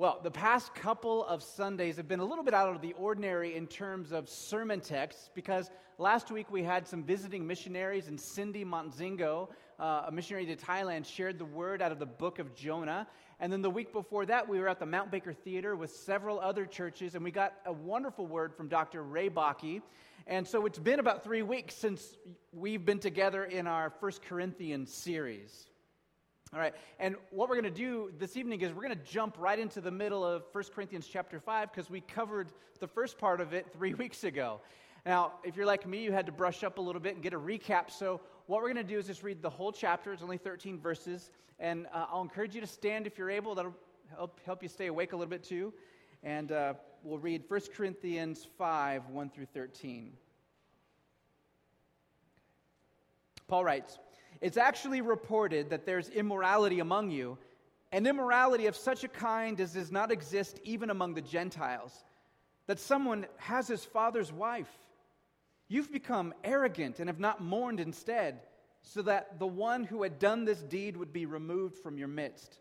Well, the past couple of Sundays have been a little bit out of the ordinary in terms of sermon texts because last week we had some visiting missionaries, and Cindy Montzingo, uh, a missionary to Thailand, shared the word out of the book of Jonah. And then the week before that, we were at the Mount Baker Theater with several other churches, and we got a wonderful word from Dr. Ray Bakke. And so it's been about three weeks since we've been together in our First Corinthians series. All right, and what we're going to do this evening is we're going to jump right into the middle of 1 Corinthians chapter 5 because we covered the first part of it three weeks ago. Now, if you're like me, you had to brush up a little bit and get a recap. So, what we're going to do is just read the whole chapter. It's only 13 verses. And uh, I'll encourage you to stand if you're able. That'll help, help you stay awake a little bit too. And uh, we'll read 1 Corinthians 5 1 through 13. Paul writes, it's actually reported that there's immorality among you, and immorality of such a kind as does not exist even among the Gentiles, that someone has his father's wife. You've become arrogant and have not mourned instead, so that the one who had done this deed would be removed from your midst.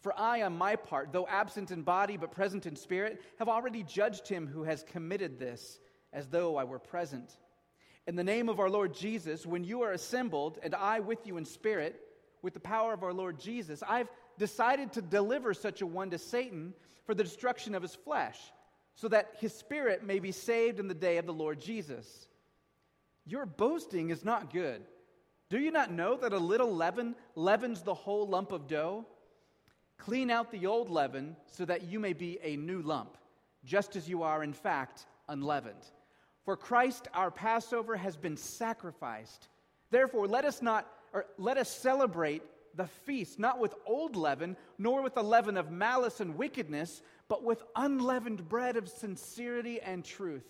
For I, on my part, though absent in body but present in spirit, have already judged him who has committed this, as though I were present. In the name of our Lord Jesus, when you are assembled, and I with you in spirit, with the power of our Lord Jesus, I've decided to deliver such a one to Satan for the destruction of his flesh, so that his spirit may be saved in the day of the Lord Jesus. Your boasting is not good. Do you not know that a little leaven leavens the whole lump of dough? Clean out the old leaven so that you may be a new lump, just as you are, in fact, unleavened. For Christ our Passover has been sacrificed. Therefore, let us not or let us celebrate the feast not with old leaven, nor with the leaven of malice and wickedness, but with unleavened bread of sincerity and truth.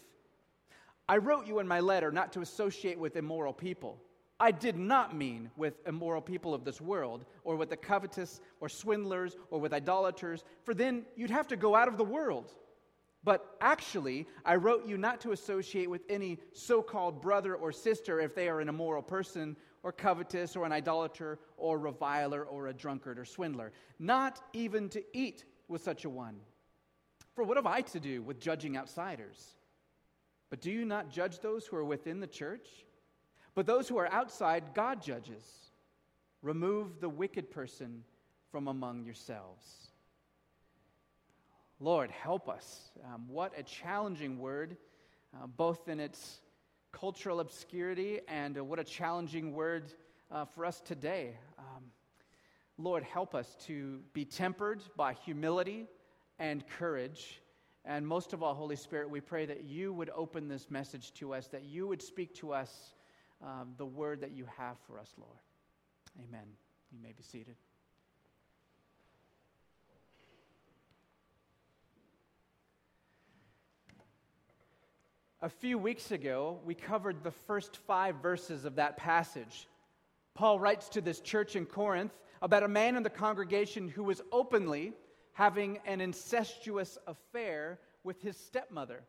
I wrote you in my letter not to associate with immoral people. I did not mean with immoral people of this world, or with the covetous, or swindlers, or with idolaters, for then you'd have to go out of the world. But actually, I wrote you not to associate with any so called brother or sister if they are an immoral person, or covetous, or an idolater, or reviler, or a drunkard, or swindler. Not even to eat with such a one. For what have I to do with judging outsiders? But do you not judge those who are within the church? But those who are outside, God judges. Remove the wicked person from among yourselves. Lord, help us. Um, what a challenging word, uh, both in its cultural obscurity and uh, what a challenging word uh, for us today. Um, Lord, help us to be tempered by humility and courage. And most of all, Holy Spirit, we pray that you would open this message to us, that you would speak to us um, the word that you have for us, Lord. Amen. You may be seated. A few weeks ago, we covered the first five verses of that passage. Paul writes to this church in Corinth about a man in the congregation who was openly having an incestuous affair with his stepmother.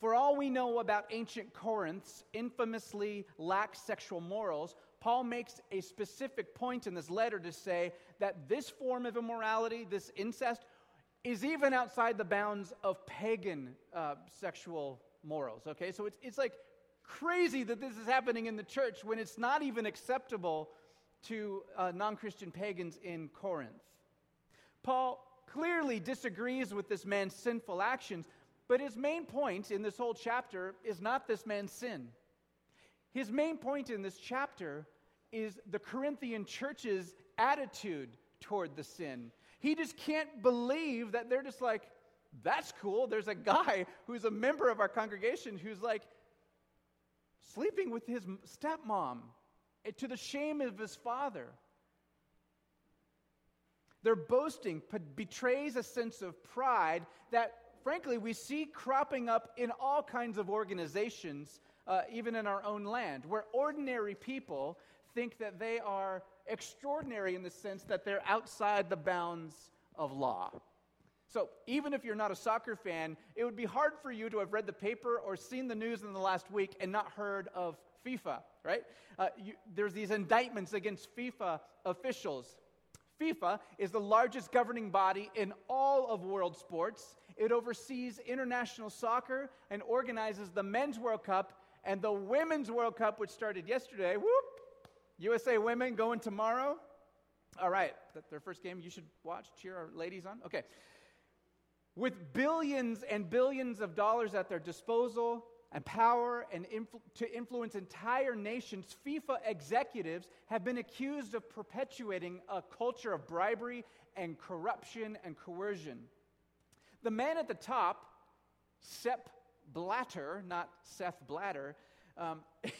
For all we know about ancient Corinth's infamously lax sexual morals, Paul makes a specific point in this letter to say that this form of immorality, this incest, is even outside the bounds of pagan uh, sexual morals, okay? So it's, it's like crazy that this is happening in the church when it's not even acceptable to uh, non Christian pagans in Corinth. Paul clearly disagrees with this man's sinful actions, but his main point in this whole chapter is not this man's sin. His main point in this chapter is the Corinthian church's attitude toward the sin. He just can't believe that they're just like, that's cool. There's a guy who's a member of our congregation who's like sleeping with his stepmom eh, to the shame of his father. Their boasting betrays a sense of pride that, frankly, we see cropping up in all kinds of organizations, uh, even in our own land, where ordinary people think that they are extraordinary in the sense that they're outside the bounds of law. So, even if you're not a soccer fan, it would be hard for you to have read the paper or seen the news in the last week and not heard of FIFA, right? Uh, you, there's these indictments against FIFA officials. FIFA is the largest governing body in all of world sports. It oversees international soccer and organizes the Men's World Cup and the Women's World Cup, which started yesterday. Whoop! USA women going tomorrow. All right, their first game you should watch, cheer our ladies on. Okay. With billions and billions of dollars at their disposal, and power and influ- to influence entire nations, FIFA executives have been accused of perpetuating a culture of bribery and corruption and coercion. The man at the top, Sepp Blatter, not Seth Blatter, um,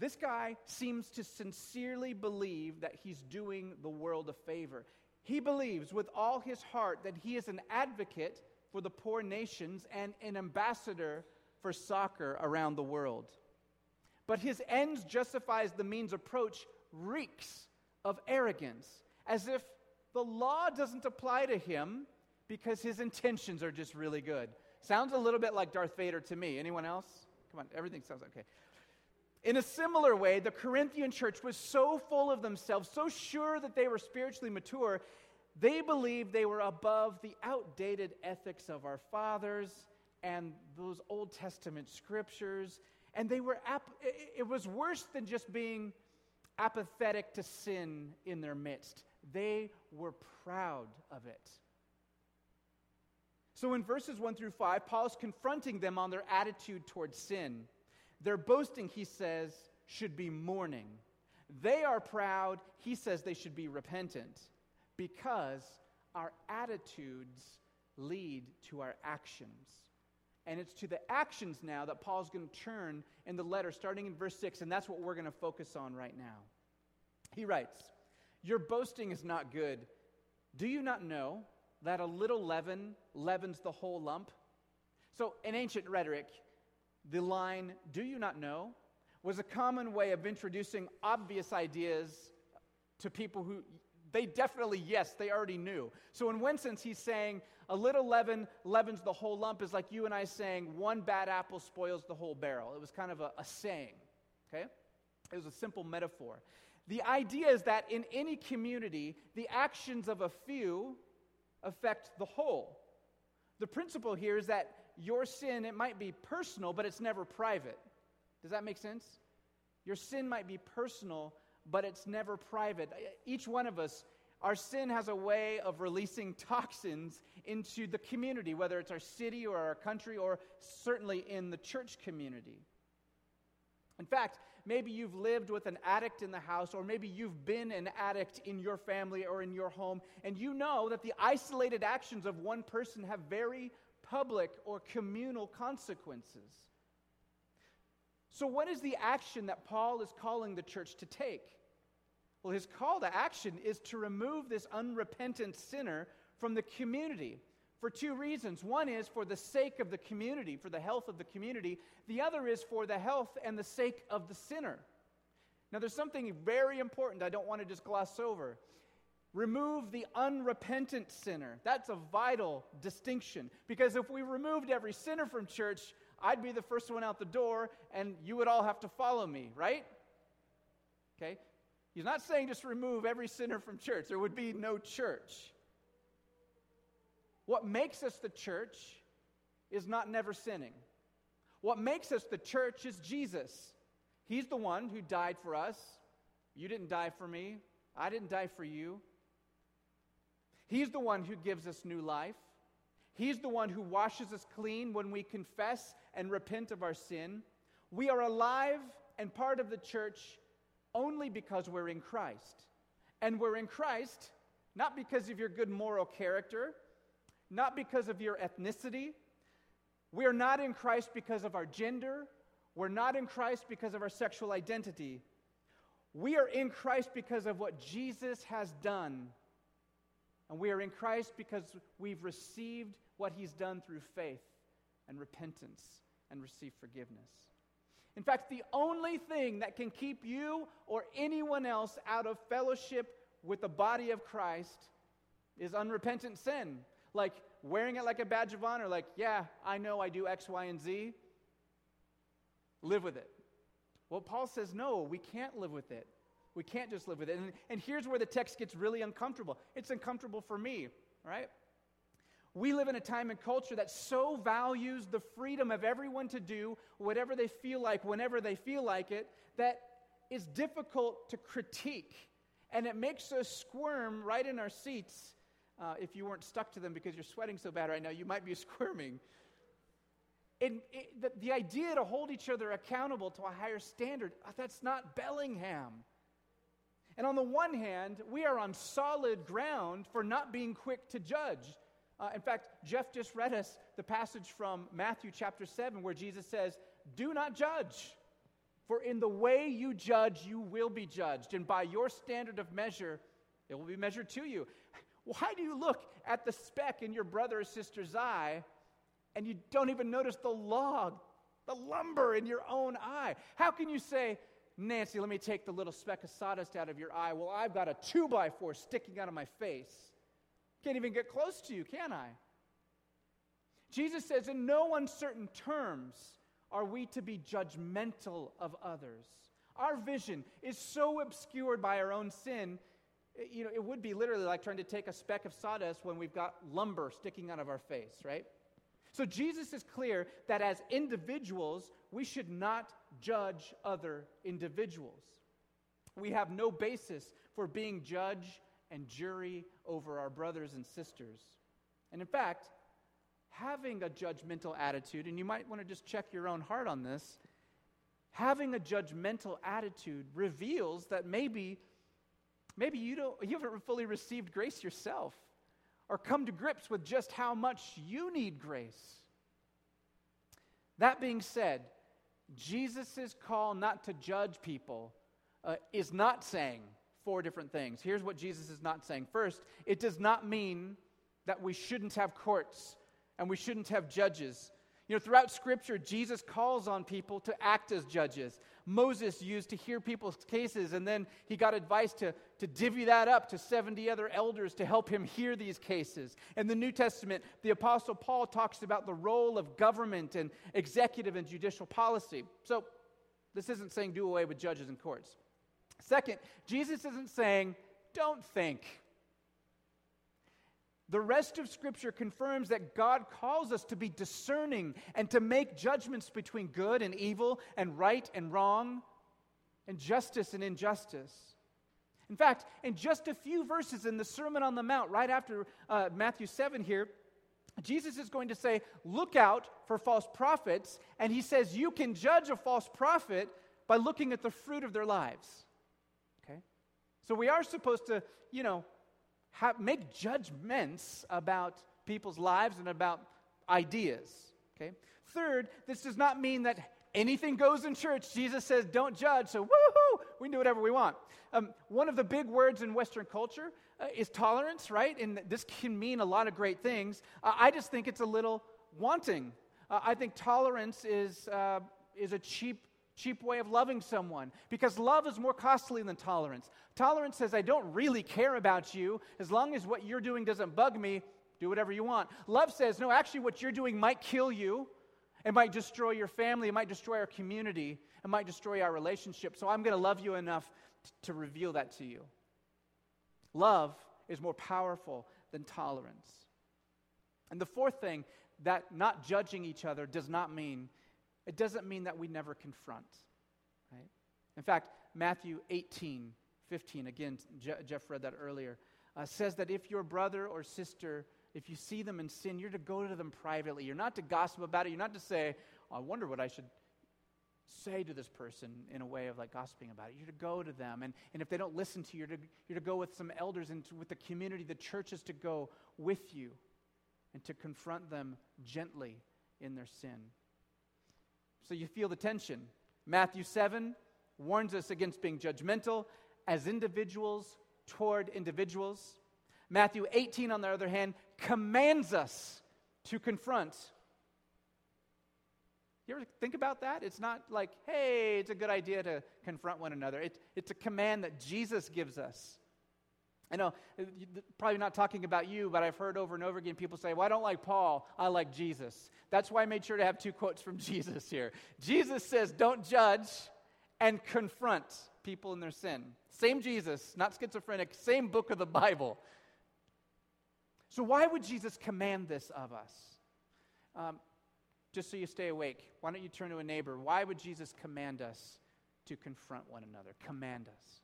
this guy seems to sincerely believe that he's doing the world a favor. He believes with all his heart that he is an advocate for the poor nations and an ambassador for soccer around the world. But his ends justifies the means approach reeks of arrogance, as if the law doesn't apply to him because his intentions are just really good. Sounds a little bit like Darth Vader to me. Anyone else? Come on, everything sounds okay. In a similar way, the Corinthian church was so full of themselves, so sure that they were spiritually mature, they believed they were above the outdated ethics of our fathers and those Old Testament scriptures. And they were, ap- it was worse than just being apathetic to sin in their midst. They were proud of it. So in verses 1 through 5, Paul is confronting them on their attitude towards sin. Their boasting, he says, should be mourning. They are proud, he says they should be repentant because our attitudes lead to our actions. And it's to the actions now that Paul's going to turn in the letter, starting in verse 6, and that's what we're going to focus on right now. He writes, Your boasting is not good. Do you not know that a little leaven leavens the whole lump? So, in ancient rhetoric, the line, Do you not know, was a common way of introducing obvious ideas to people who they definitely, yes, they already knew. So, in one sense, he's saying a little leaven leavens the whole lump, is like you and I saying one bad apple spoils the whole barrel. It was kind of a, a saying, okay? It was a simple metaphor. The idea is that in any community, the actions of a few affect the whole. The principle here is that your sin, it might be personal, but it's never private. Does that make sense? Your sin might be personal, but it's never private. Each one of us, our sin has a way of releasing toxins into the community, whether it's our city or our country or certainly in the church community. In fact, maybe you've lived with an addict in the house, or maybe you've been an addict in your family or in your home, and you know that the isolated actions of one person have very public or communal consequences. So, what is the action that Paul is calling the church to take? Well, his call to action is to remove this unrepentant sinner from the community for two reasons. One is for the sake of the community, for the health of the community. The other is for the health and the sake of the sinner. Now, there's something very important I don't want to just gloss over. Remove the unrepentant sinner. That's a vital distinction. Because if we removed every sinner from church, I'd be the first one out the door and you would all have to follow me, right? Okay? He's not saying just remove every sinner from church, there would be no church. What makes us the church is not never sinning. What makes us the church is Jesus. He's the one who died for us. You didn't die for me, I didn't die for you. He's the one who gives us new life. He's the one who washes us clean when we confess and repent of our sin. We are alive and part of the church only because we're in Christ. And we're in Christ not because of your good moral character, not because of your ethnicity. We are not in Christ because of our gender. We're not in Christ because of our sexual identity. We are in Christ because of what Jesus has done. And we are in Christ because we've received what he's done through faith and repentance and received forgiveness. In fact, the only thing that can keep you or anyone else out of fellowship with the body of Christ is unrepentant sin. Like wearing it like a badge of honor, like, yeah, I know I do X, Y, and Z. Live with it. Well, Paul says, no, we can't live with it. We can't just live with it. And, and here's where the text gets really uncomfortable. It's uncomfortable for me, right? We live in a time and culture that so values the freedom of everyone to do whatever they feel like, whenever they feel like it, that is difficult to critique. And it makes us squirm right in our seats. Uh, if you weren't stuck to them because you're sweating so bad right now, you might be squirming. And it, the, the idea to hold each other accountable to a higher standard, uh, that's not Bellingham. And on the one hand, we are on solid ground for not being quick to judge. Uh, in fact, Jeff just read us the passage from Matthew chapter 7 where Jesus says, Do not judge, for in the way you judge, you will be judged, and by your standard of measure, it will be measured to you. Why do you look at the speck in your brother or sister's eye and you don't even notice the log, the lumber in your own eye? How can you say, Nancy, let me take the little speck of sawdust out of your eye? Well, I've got a two by four sticking out of my face. Can't even get close to you, can I? Jesus says, in no uncertain terms are we to be judgmental of others. Our vision is so obscured by our own sin, eh, you know, it would be literally like trying to take a speck of sawdust when we've got lumber sticking out of our face, right? So Jesus is clear that as individuals, we should not judge other individuals. We have no basis for being judge and jury over our brothers and sisters. And in fact, having a judgmental attitude, and you might want to just check your own heart on this, having a judgmental attitude reveals that maybe maybe you don't you haven't fully received grace yourself or come to grips with just how much you need grace. That being said, Jesus' call not to judge people uh, is not saying four different things. Here's what Jesus is not saying. First, it does not mean that we shouldn't have courts and we shouldn't have judges. You know, throughout Scripture, Jesus calls on people to act as judges. Moses used to hear people's cases, and then he got advice to, to divvy that up to 70 other elders to help him hear these cases. In the New Testament, the Apostle Paul talks about the role of government and executive and judicial policy. So, this isn't saying do away with judges and courts. Second, Jesus isn't saying, don't think. The rest of Scripture confirms that God calls us to be discerning and to make judgments between good and evil, and right and wrong, and justice and injustice. In fact, in just a few verses in the Sermon on the Mount, right after uh, Matthew 7 here, Jesus is going to say, Look out for false prophets. And he says, You can judge a false prophet by looking at the fruit of their lives. Okay? So we are supposed to, you know, make judgments about people's lives and about ideas. Okay? Third, this does not mean that anything goes in church. Jesus says, don't judge, so woohoo, we can do whatever we want. Um, one of the big words in Western culture uh, is tolerance, right? And this can mean a lot of great things. Uh, I just think it's a little wanting. Uh, I think tolerance is, uh, is a cheap cheap way of loving someone because love is more costly than tolerance. Tolerance says, I don't really care about you. As long as what you're doing doesn't bug me, do whatever you want. Love says, no, actually, what you're doing might kill you. It might destroy your family. It might destroy our community. It might destroy our relationship. So I'm going to love you enough t- to reveal that to you. Love is more powerful than tolerance. And the fourth thing that not judging each other does not mean it doesn't mean that we never confront, right? In fact, Matthew 18, 15, again, Je- Jeff read that earlier, uh, says that if your brother or sister, if you see them in sin, you're to go to them privately. You're not to gossip about it. You're not to say, oh, I wonder what I should say to this person in a way of like gossiping about it. You're to go to them. And, and if they don't listen to you, you're to, you're to go with some elders and to, with the community. The church is to go with you and to confront them gently in their sin. So you feel the tension. Matthew 7 warns us against being judgmental as individuals toward individuals. Matthew 18, on the other hand, commands us to confront. You ever think about that? It's not like, hey, it's a good idea to confront one another. It, it's a command that Jesus gives us. I know, uh, probably not talking about you, but I've heard over and over again people say, Well, I don't like Paul, I like Jesus. That's why I made sure to have two quotes from Jesus here. Jesus says, Don't judge and confront. people in their sin. Same Jesus, not schizophrenic, same book of the Bible. So, why would Jesus command this of us? Um, just so you stay awake, why don't you turn to a neighbor? Why would Jesus command us to confront one another? Command us.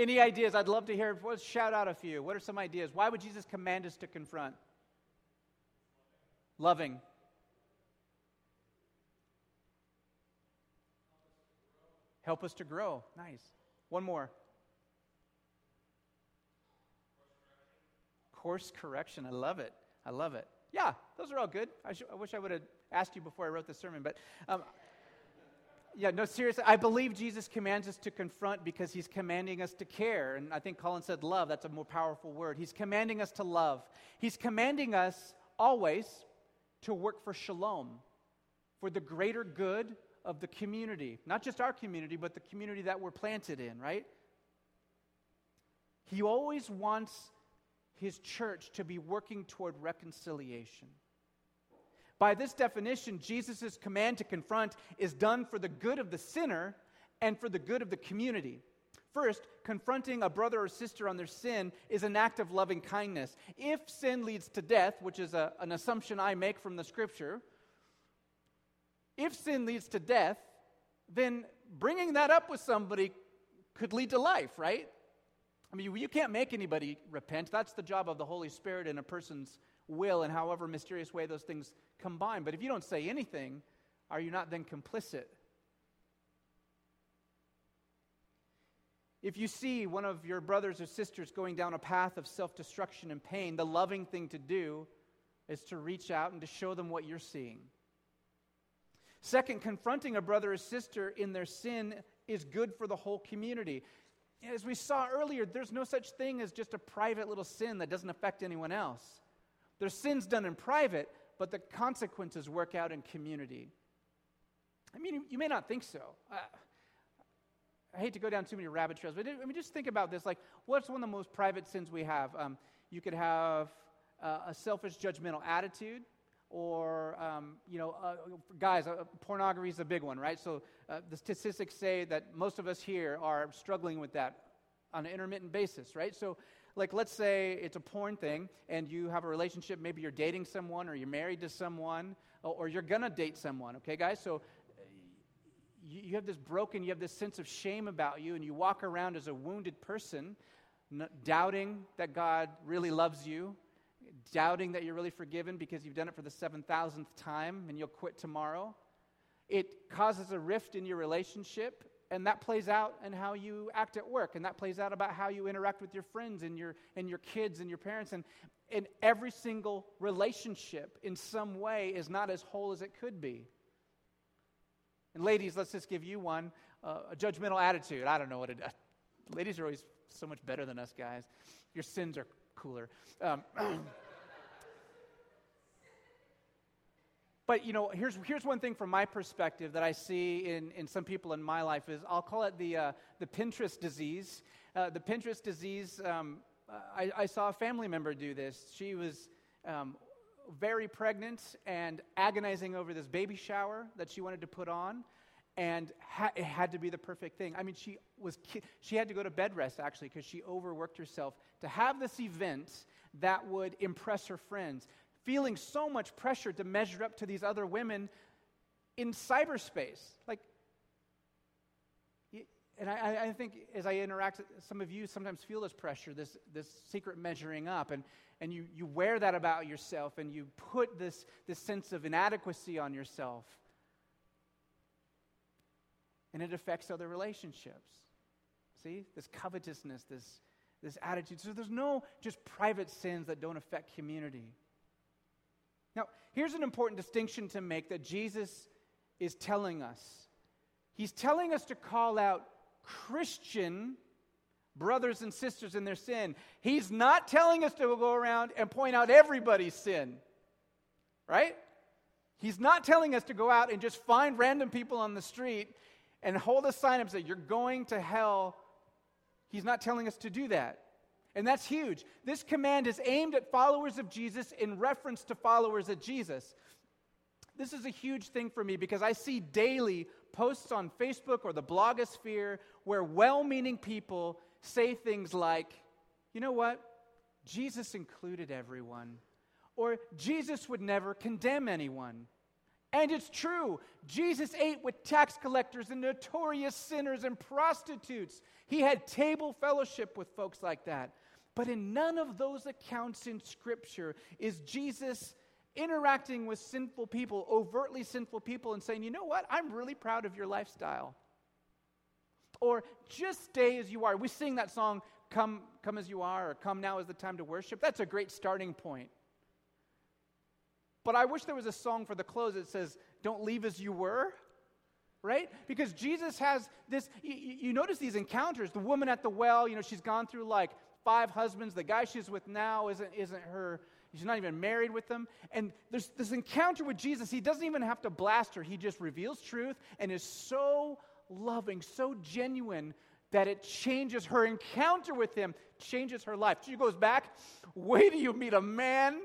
Any ideas? I'd love to hear. Let's shout out a few. What are some ideas? Why would Jesus command us to confront? Loving. Help us to grow. Nice. One more. Course correction. I love it. I love it. Yeah, those are all good. I, sh- I wish I would have asked you before I wrote the sermon, but um, yeah, no, seriously. I believe Jesus commands us to confront because he's commanding us to care. And I think Colin said love. That's a more powerful word. He's commanding us to love. He's commanding us always to work for shalom, for the greater good of the community. Not just our community, but the community that we're planted in, right? He always wants his church to be working toward reconciliation. By this definition, Jesus' command to confront is done for the good of the sinner and for the good of the community. First, confronting a brother or sister on their sin is an act of loving kindness. If sin leads to death, which is a, an assumption I make from the scripture, if sin leads to death, then bringing that up with somebody could lead to life, right? I mean, you, you can't make anybody repent. That's the job of the Holy Spirit in a person's will, and however mysterious way those things combine. But if you don't say anything, are you not then complicit? If you see one of your brothers or sisters going down a path of self destruction and pain, the loving thing to do is to reach out and to show them what you're seeing. Second, confronting a brother or sister in their sin is good for the whole community. As we saw earlier, there's no such thing as just a private little sin that doesn't affect anyone else. There's sins done in private, but the consequences work out in community. I mean, you may not think so. Uh, I hate to go down too many rabbit trails, but I mean, just think about this. Like, what's one of the most private sins we have? Um, you could have uh, a selfish, judgmental attitude, or, um, you know, uh, guys, uh, pornography is a big one, right? So uh, the statistics say that most of us here are struggling with that on an intermittent basis, right? So like let's say it's a porn thing and you have a relationship maybe you're dating someone or you're married to someone or you're gonna date someone okay guys? So uh, you have this broken you have this sense of shame about you and you walk around as a wounded person doubting that god really loves you doubting that you're really forgiven because you've done it for the 7000th time and you'll quit tomorrow. It causes a rift in your relationship and that plays out in how you act at work and that plays out about how you interact with your friends and your and your kids and your parents and in every single relationship in some way is not as whole as it could be. And ladies let's just give you one uh, a judgmental attitude. I don't know what it is ladies are always so much better than us guys. Your sins are cooler. Um, But you know, here's, here's one thing from my perspective that I see in, in some people in my life is I'll call it the, uh, the Pinterest disease. Uh, the Pinterest disease, um, I, I, saw a family member do this. She was um, very pregnant and agonizing over this baby shower that she wanted to put on. And ha- it had to be the perfect thing. I mean, she was ki- she had to go to bed rest actually because she overworked herself to have this event that would impress her friends feeling so much pressure to measure up to these other women in cyberspace. Like, and I, I, think as I interact, some of you sometimes feel this pressure, this, this secret measuring up, and, and you, you wear that about yourself, and you put this, this sense of inadequacy on yourself. And it affects other relationships. See? This covetousness, this, this attitude. So there's no just private sins that don't affect community. Now, here's an important distinction to make that Jesus is telling us. He's telling us to call out Christian brothers and sisters in their sin. He's not telling us to go around and point out everybody's sin. right? He's not telling us to go out and just find random people on the street and hold a sign up and say, You're going to hell. He's not telling us to do that. And that's huge. This command is aimed at followers of Jesus in reference to followers of Jesus. This is a huge thing for me because I see daily posts on Facebook or the blogosphere where well meaning people say things like, you know what? Jesus included everyone. Or Jesus would never condemn anyone. And it's true. Jesus ate with tax collectors and notorious sinners and prostitutes. He had table fellowship with folks like that. But in none of those accounts in Scripture is Jesus interacting with sinful people, overtly sinful people, and saying, you know what? I'm really proud of your lifestyle. Or just stay as you are. We sing that song, Come, come as you are, or Come now is the time to worship. That's a great starting point. But I wish there was a song for the close that says, Don't leave as you were, right? Because Jesus has this, you, you, notice these encounters. The woman at the well, you know, she's gone through like five husbands. The guy she's with now isn't, isn't her, she's not even married with them. And there's this encounter with Jesus. He doesn't even have to blast her, he just reveals truth and is so loving, so genuine that it changes her encounter with him, changes her life. She goes back, wait till you meet a man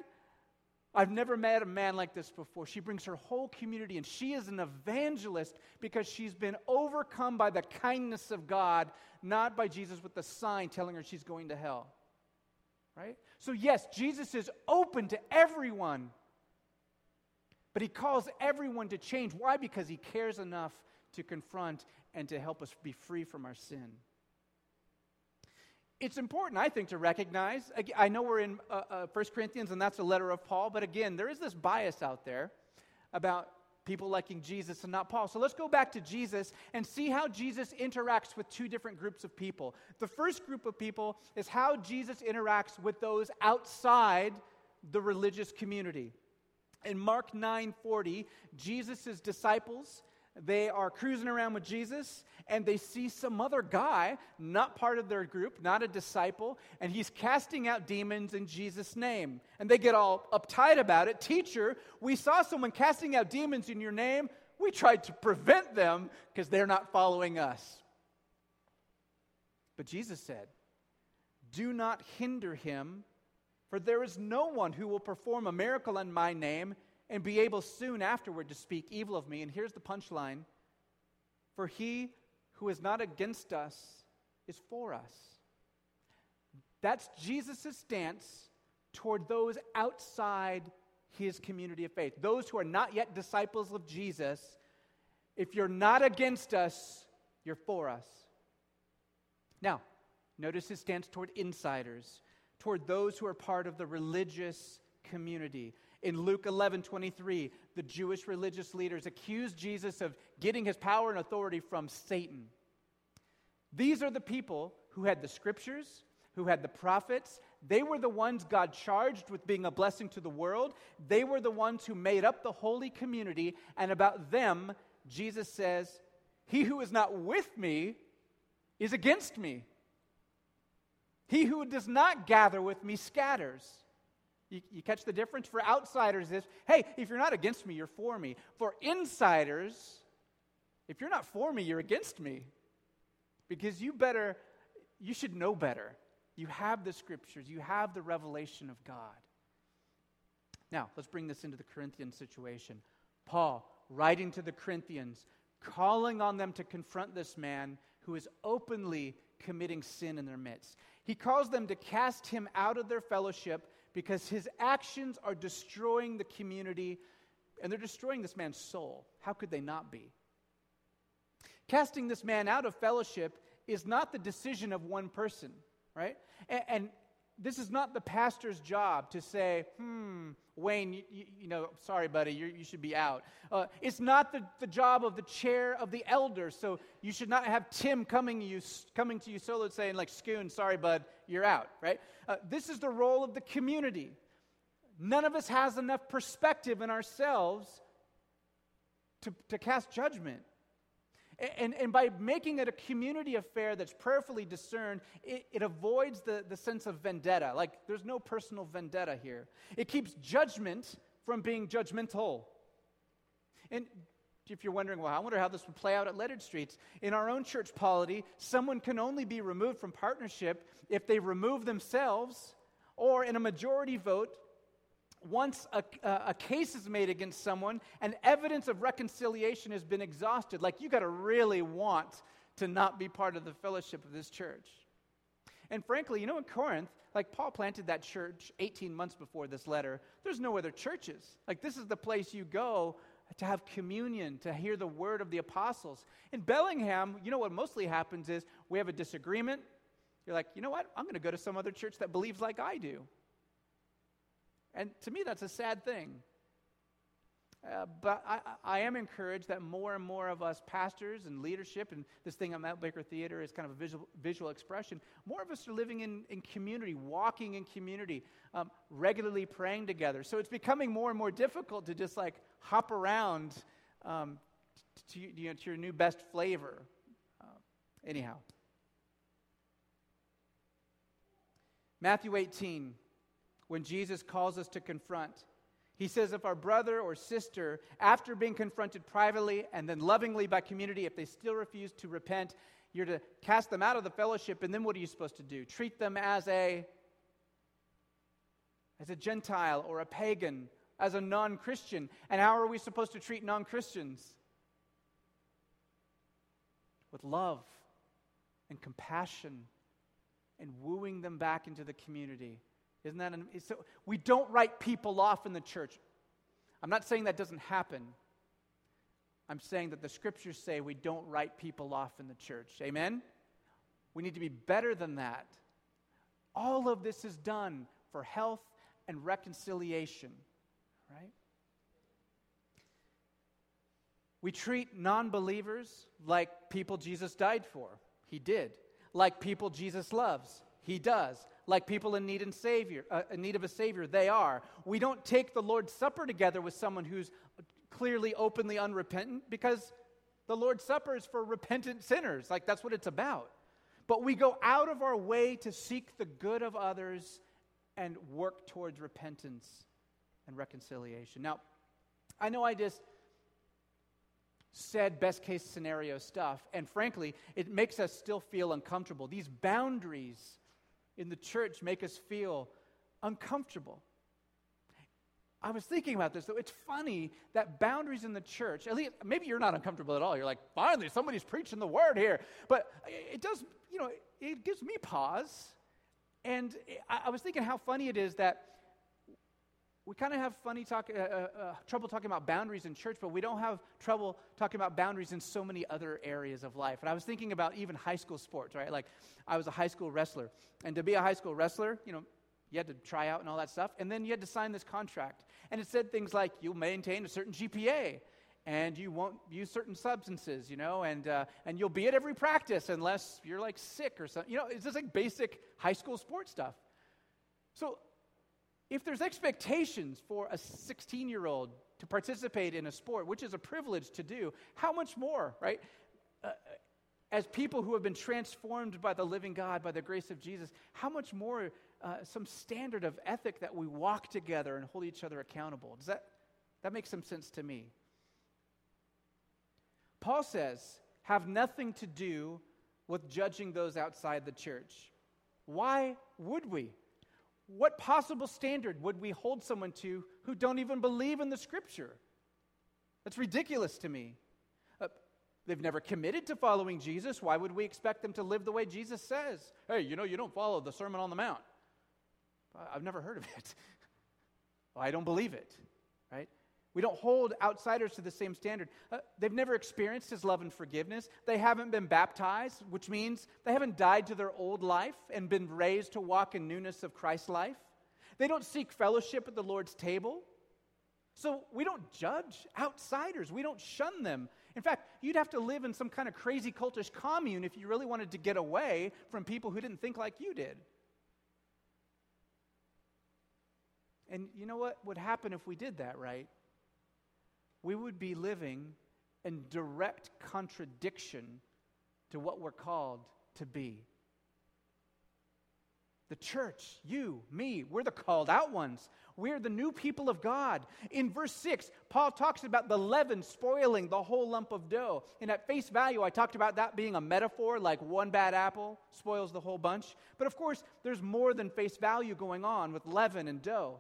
I've never met a man like this before. She brings her whole community, and she is an evangelist because she's been overcome by the kindness of God, not by Jesus with the sign telling her she's going to hell. Right? So, yes, Jesus is open to everyone, but he calls everyone to change. Why? Because he cares enough to confront and to help us be free from our sin it's important, I think, to recognize. I know we're in uh, uh, 1 Corinthians, and that's a letter of Paul, but again, there is this bias out there about people liking Jesus and not Paul. So let's go back to Jesus and see how Jesus interacts with two different groups of people. The first group of people is how Jesus interacts with those outside the religious community. In Mark 9:40, Jesus' disciples they are cruising around with Jesus and they see some other guy, not part of their group, not a disciple, and he's casting out demons in Jesus' name. And they get all uptight about it. Teacher, we saw someone casting out demons in your name. We tried to prevent them because they're not following us. But Jesus said, Do not hinder him, for there is no one who will perform a miracle in my name and be able soon afterward to speak evil of me. And here's the punchline For he who is not against us is for us. That's Jesus' stance toward those outside his community of faith. Those who are not yet disciples of Jesus, if you're not against us, you're for us. Now, notice his stance toward insiders, toward those who are part of the religious community. In Luke 11 23, the Jewish religious leaders accused Jesus of getting his power and authority from Satan. These are the people who had the scriptures, who had the prophets. They were the ones God charged with being a blessing to the world. They were the ones who made up the holy community. And about them, Jesus says, He who is not with me is against me. He who does not gather with me scatters. You, you, catch the difference? For outsiders, is hey, if you're not against me, you're for me. For insiders, if you're not for me, you're against me. Because you better, you should know better. You have the scriptures, you have the revelation of God. Now, let's bring this into the Corinthian situation. Paul, writing to the Corinthians, calling on them to confront this man who is openly committing sin in their midst. He calls them to cast him out of their fellowship because his actions are destroying the community and they're destroying this man's soul. How could they not be? Casting this man out of fellowship is not the decision of one person, right? And, and this is not the pastor's job to say, hmm, Wayne, you, you, know, sorry, buddy, you should be out. Uh, it's not the, the job of the chair of the elder, so you should not have Tim coming, you, coming to you solo saying, like, Scoon, sorry, bud, you're out, right? Uh, this is the role of the community. None of us has enough perspective in ourselves to, to cast judgment. And, and by making it a community affair that's prayerfully discerned, it, it avoids the, the sense of vendetta. Like, there's no personal vendetta here. It keeps judgment from being judgmental. And if you're wondering, well, I wonder how this would play out at Lettered Streets. In our own church polity, someone can only be removed from partnership if they remove themselves, or in a majority vote, once a, a, case is made against someone and evidence of reconciliation has been exhausted. Like, you got to really want to not be part of the fellowship of this church. And frankly, you know, in Corinth, like Paul planted that church 18 months before this letter. There's no other churches. Like, this is the place you go to have communion, to hear the word of the apostles. In Bellingham, you know what mostly happens is we have a disagreement. You're like, you know what? I'm going to go to some other church that believes like I do. And to me, that's a sad thing. Uh, but I, I, am encouraged that more and more of us pastors and leadership, and this thing at Mount Baker Theater is kind of a visual, visual expression, more of us are living in, in community, walking in community, um, regularly praying together. So it's becoming more and more difficult to just like hop around um, to, you know, to your new best flavor. Uh, anyhow. Matthew 18, when Jesus calls us to confront he says, if our brother or sister, after being confronted privately and then lovingly by community, if they still refuse to repent, you're to cast them out of the fellowship, and then what are you supposed to do? Treat them as a as a Gentile or a pagan, as a non Christian. And how are we supposed to treat non Christians? With love and compassion and wooing them back into the community. Isn't that an, so? We don't write people off in the church. I'm not saying that doesn't happen. I'm saying that the scriptures say we don't write people off in the church. Amen? We need to be better than that. All of this is done for health and reconciliation, right? We treat non believers like people Jesus died for. He did. Like people Jesus loves. He does like people in need and savior, uh, in need of a savior. They are. We don't take the Lord's Supper together with someone who's clearly, openly unrepentant because the Lord's Supper is for repentant sinners. Like that's what it's about. But we go out of our way to seek the good of others and work towards repentance and reconciliation. Now, I know I just said best case scenario stuff, and frankly, it makes us still feel uncomfortable. These boundaries in the church make us feel uncomfortable. I was thinking about this, though. It's funny that boundaries in the church, at least maybe you're not uncomfortable at all. You're like, finally, somebody's preaching the word here. But it does, you know, it gives me pause. And I was thinking how funny it is that we kind of have funny talk, uh, uh, uh, trouble talking about boundaries in church, but we don't have trouble talking about boundaries in so many other areas of life. And I was thinking about even high school sports, right? Like, I was a high school wrestler. And to be a high school wrestler, you know, you had to try out and all that stuff. And then you had to sign this contract. And it said things like, you'll maintain a certain GPA and you won't use certain substances, you know, and, uh, and you'll be at every practice unless you're like sick or something. You know, it's just like basic high school sports stuff. So if there's expectations for a 16 year old to participate in a sport, which is a privilege to do, how much more, right? Uh, as people who have been transformed by the living God, by the grace of Jesus, how much more uh, some standard of ethic that we walk together and hold each other accountable? Does that, that make some sense to me? Paul says, have nothing to do with judging those outside the church. Why would we? What possible standard would we hold someone to who don't even believe in the scripture? That's ridiculous to me. Uh, they've never committed to following Jesus. Why would we expect them to live the way Jesus says? Hey, you know, you don't follow the Sermon on the Mount. I've never heard of it. well, I don't believe it, right? We don't hold outsiders to the same standard. Uh, they've never experienced his love and forgiveness. They haven't been baptized, which means they haven't died to their old life and been raised to walk in newness of Christ's life. They don't seek fellowship at the Lord's table. So we don't judge outsiders, we don't shun them. In fact, you'd have to live in some kind of crazy cultish commune if you really wanted to get away from people who didn't think like you did. And you know what would happen if we did that, right? We would be living in direct contradiction to what we're called to be. The church, you, me, we're the called out ones. We're the new people of God. In verse 6, Paul talks about the leaven spoiling the whole lump of dough. And at face value, I talked about that being a metaphor, like one bad apple spoils the whole bunch. But of course, there's more than face value going on with leaven and dough.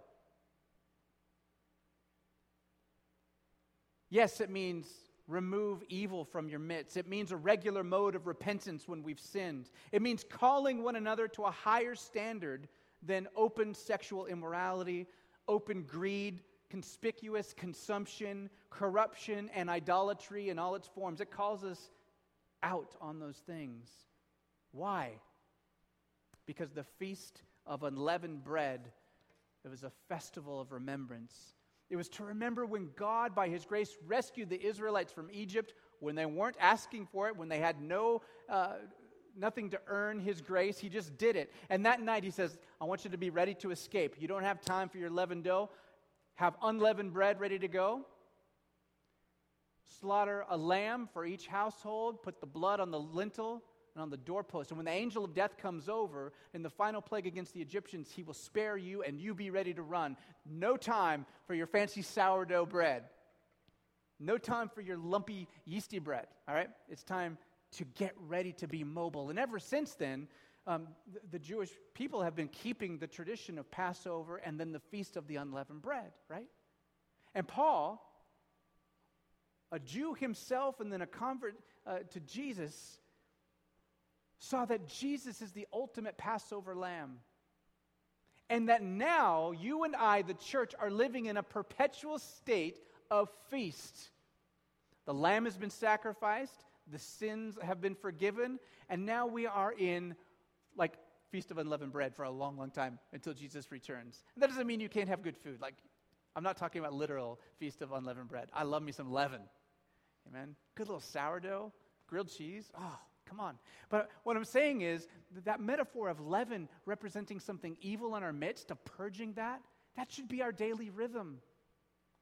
Yes, it means remove evil from your midst. It means a regular mode of repentance when we've sinned. It means calling one another to a higher standard than open sexual immorality, open greed, conspicuous consumption, corruption, and idolatry in all its forms. It calls us out on those things. Why? Because the feast of unleavened bread, it was a festival of remembrance. It was to remember when God, by His grace, rescued the Israelites from Egypt when they weren't asking for it, when they had no, uh, nothing to earn His grace. He just did it. And that night, He says, I want you to be ready to escape. You don't have time for your leavened dough. Have unleavened bread ready to go. Slaughter a lamb for each household. Put the blood on the lintel and on the doorpost. And when the angel of death comes over in the final plague against the Egyptians, he will spare you and you be ready to run. No time for your fancy sourdough bread. No time for your lumpy yeasty bread. All right? It's time to get ready to be mobile. And ever since then, um, the, the Jewish people have been keeping the tradition of Passover and then the feast of the unleavened bread, right? And Paul, a Jew himself and then a convert uh, to Jesus, saw that Jesus is the ultimate Passover lamb. And that now you and I, the church, are living in a perpetual state of feast. The lamb has been sacrificed, the sins have been forgiven, and now we are in like feast of unleavened bread for a long, long time until Jesus returns. And that doesn't mean you can't have good food. Like, I'm not talking about literal feast of unleavened bread. I love me some leaven. Amen. Good little sourdough, grilled cheese. Oh, Come on. But what I'm saying is that, that metaphor of leaven representing something evil in our midst, of purging that, that should be our daily rhythm.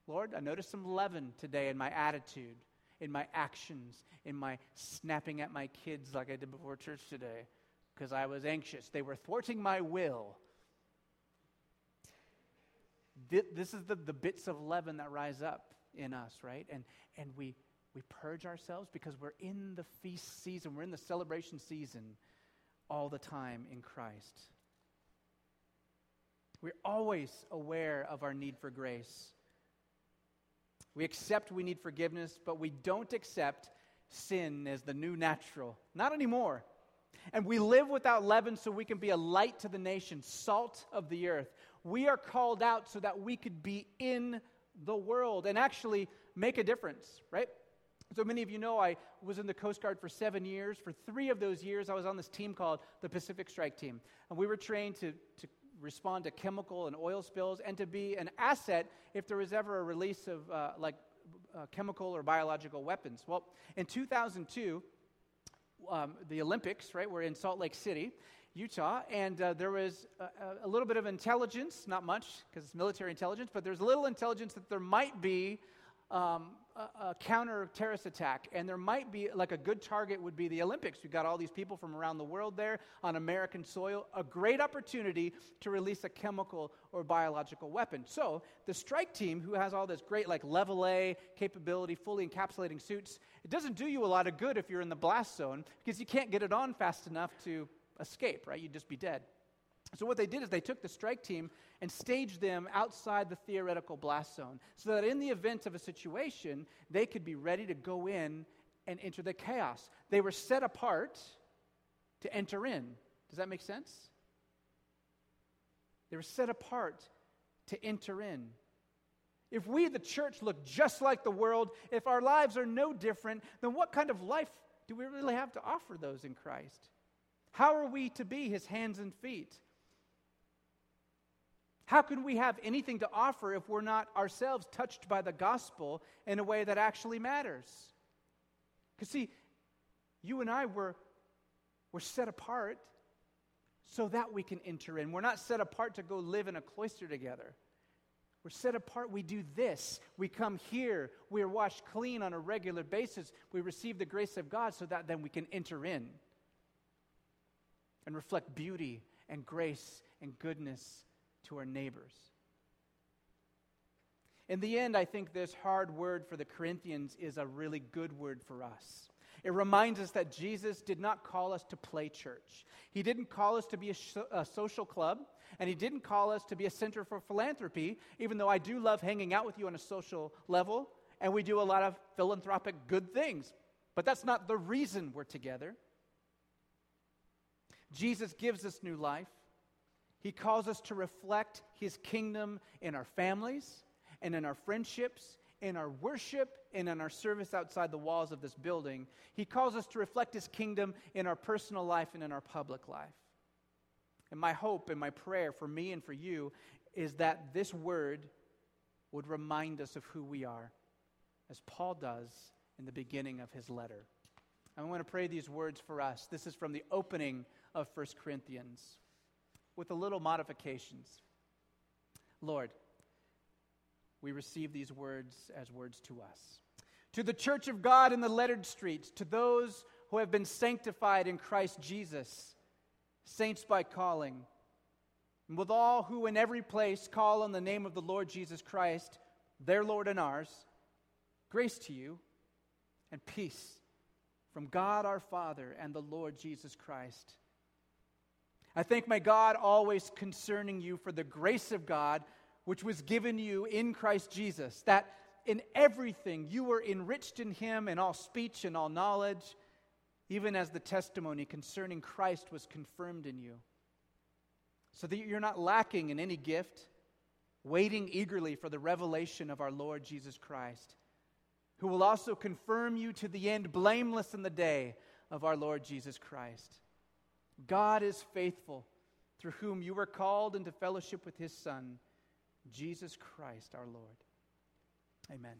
Lord, I noticed some leaven today in my attitude, in my actions, in my snapping at my kids like I did before church today because I was anxious. They were thwarting my will. This is the, the bits of leaven that rise up in us, right? And, and we, we purge ourselves because we're in the feast season, we're in the celebration season all the time in Christ. We're always aware of our need for grace. We accept we need forgiveness, but we don't accept sin as the new natural. Not anymore. And we live without leaven so we can be a light to the nation, salt of the earth. We are called out so that we could be in the world and actually make a difference, right? So many of you know I was in the Coast Guard for seven years. For three of those years, I was on this team called the Pacific Strike Team. And we were trained to, to respond to chemical and oil spills and to be an asset if there was ever a release of uh, like uh, chemical or biological weapons. Well, in 2002, um, the Olympics, right, were in Salt Lake City, Utah, and uh, there was a, a, little bit of intelligence, not much because it's military intelligence, but there's a little intelligence that there might be um, a, counter terrorist attack, and there might be like a good target would be the Olympics. We've got all these people from around the world there on American soil, a great opportunity to release a chemical or biological weapon. So the strike team, who has all this great like level A capability, fully encapsulating suits, it doesn't do you a lot of good if you're in the blast zone because you can't get it on fast enough to escape, right? You'd just be dead. So, what they did is they took the strike team and staged them outside the theoretical blast zone so that in the event of a situation, they could be ready to go in and enter the chaos. They were set apart to enter in. Does that make sense? They were set apart to enter in. If we, the church, look just like the world, if our lives are no different, then what kind of life do we really have to offer those in Christ? How are we to be his hands and feet? How can we have anything to offer if we're not ourselves touched by the gospel in a way that actually matters? Because, see, you and I were, were set apart so that we can enter in. We're not set apart to go live in a cloister together. We're set apart. We do this. We come here. We are washed clean on a regular basis. We receive the grace of God so that then we can enter in and reflect beauty and grace and goodness to our neighbors. In the end, I think this hard word for the Corinthians is a really good word for us. It reminds us that Jesus did not call us to play church. He didn't call us to be a, sh- a, social club, and He didn't call us to be a center for philanthropy, even though I do love hanging out with you on a social level, and we do a lot of philanthropic good things. But that's not the reason we're together. Jesus gives us new life. He calls us to reflect His kingdom in our families and in our friendships, in our worship, and in our service outside the walls of this building. He calls us to reflect His kingdom in our personal life and in our public life. And my hope and my prayer for me and for you is that this word would remind us of who we are, as Paul does in the beginning of his letter. I want to pray these words for us. This is from the opening of 1 Corinthians with a little modifications. Lord, we receive these words as words to us. To the church of God in the lettered streets, to those who have been sanctified in Christ Jesus, saints by calling, and with all who in every place call on the name of the Lord Jesus Christ, their Lord and ours, grace to you and peace from God our Father and the Lord Jesus Christ. I thank my God always concerning you for the grace of God which was given you in Christ Jesus, that in everything you were enriched in him in all speech and all knowledge, even as the testimony concerning Christ was confirmed in you, so that you're not lacking in any gift, waiting eagerly for the revelation of our Lord Jesus Christ, who will also confirm you to the end blameless in the day of our Lord Jesus Christ. God is faithful, through whom you were called into fellowship with his Son, Jesus Christ our Lord. Amen.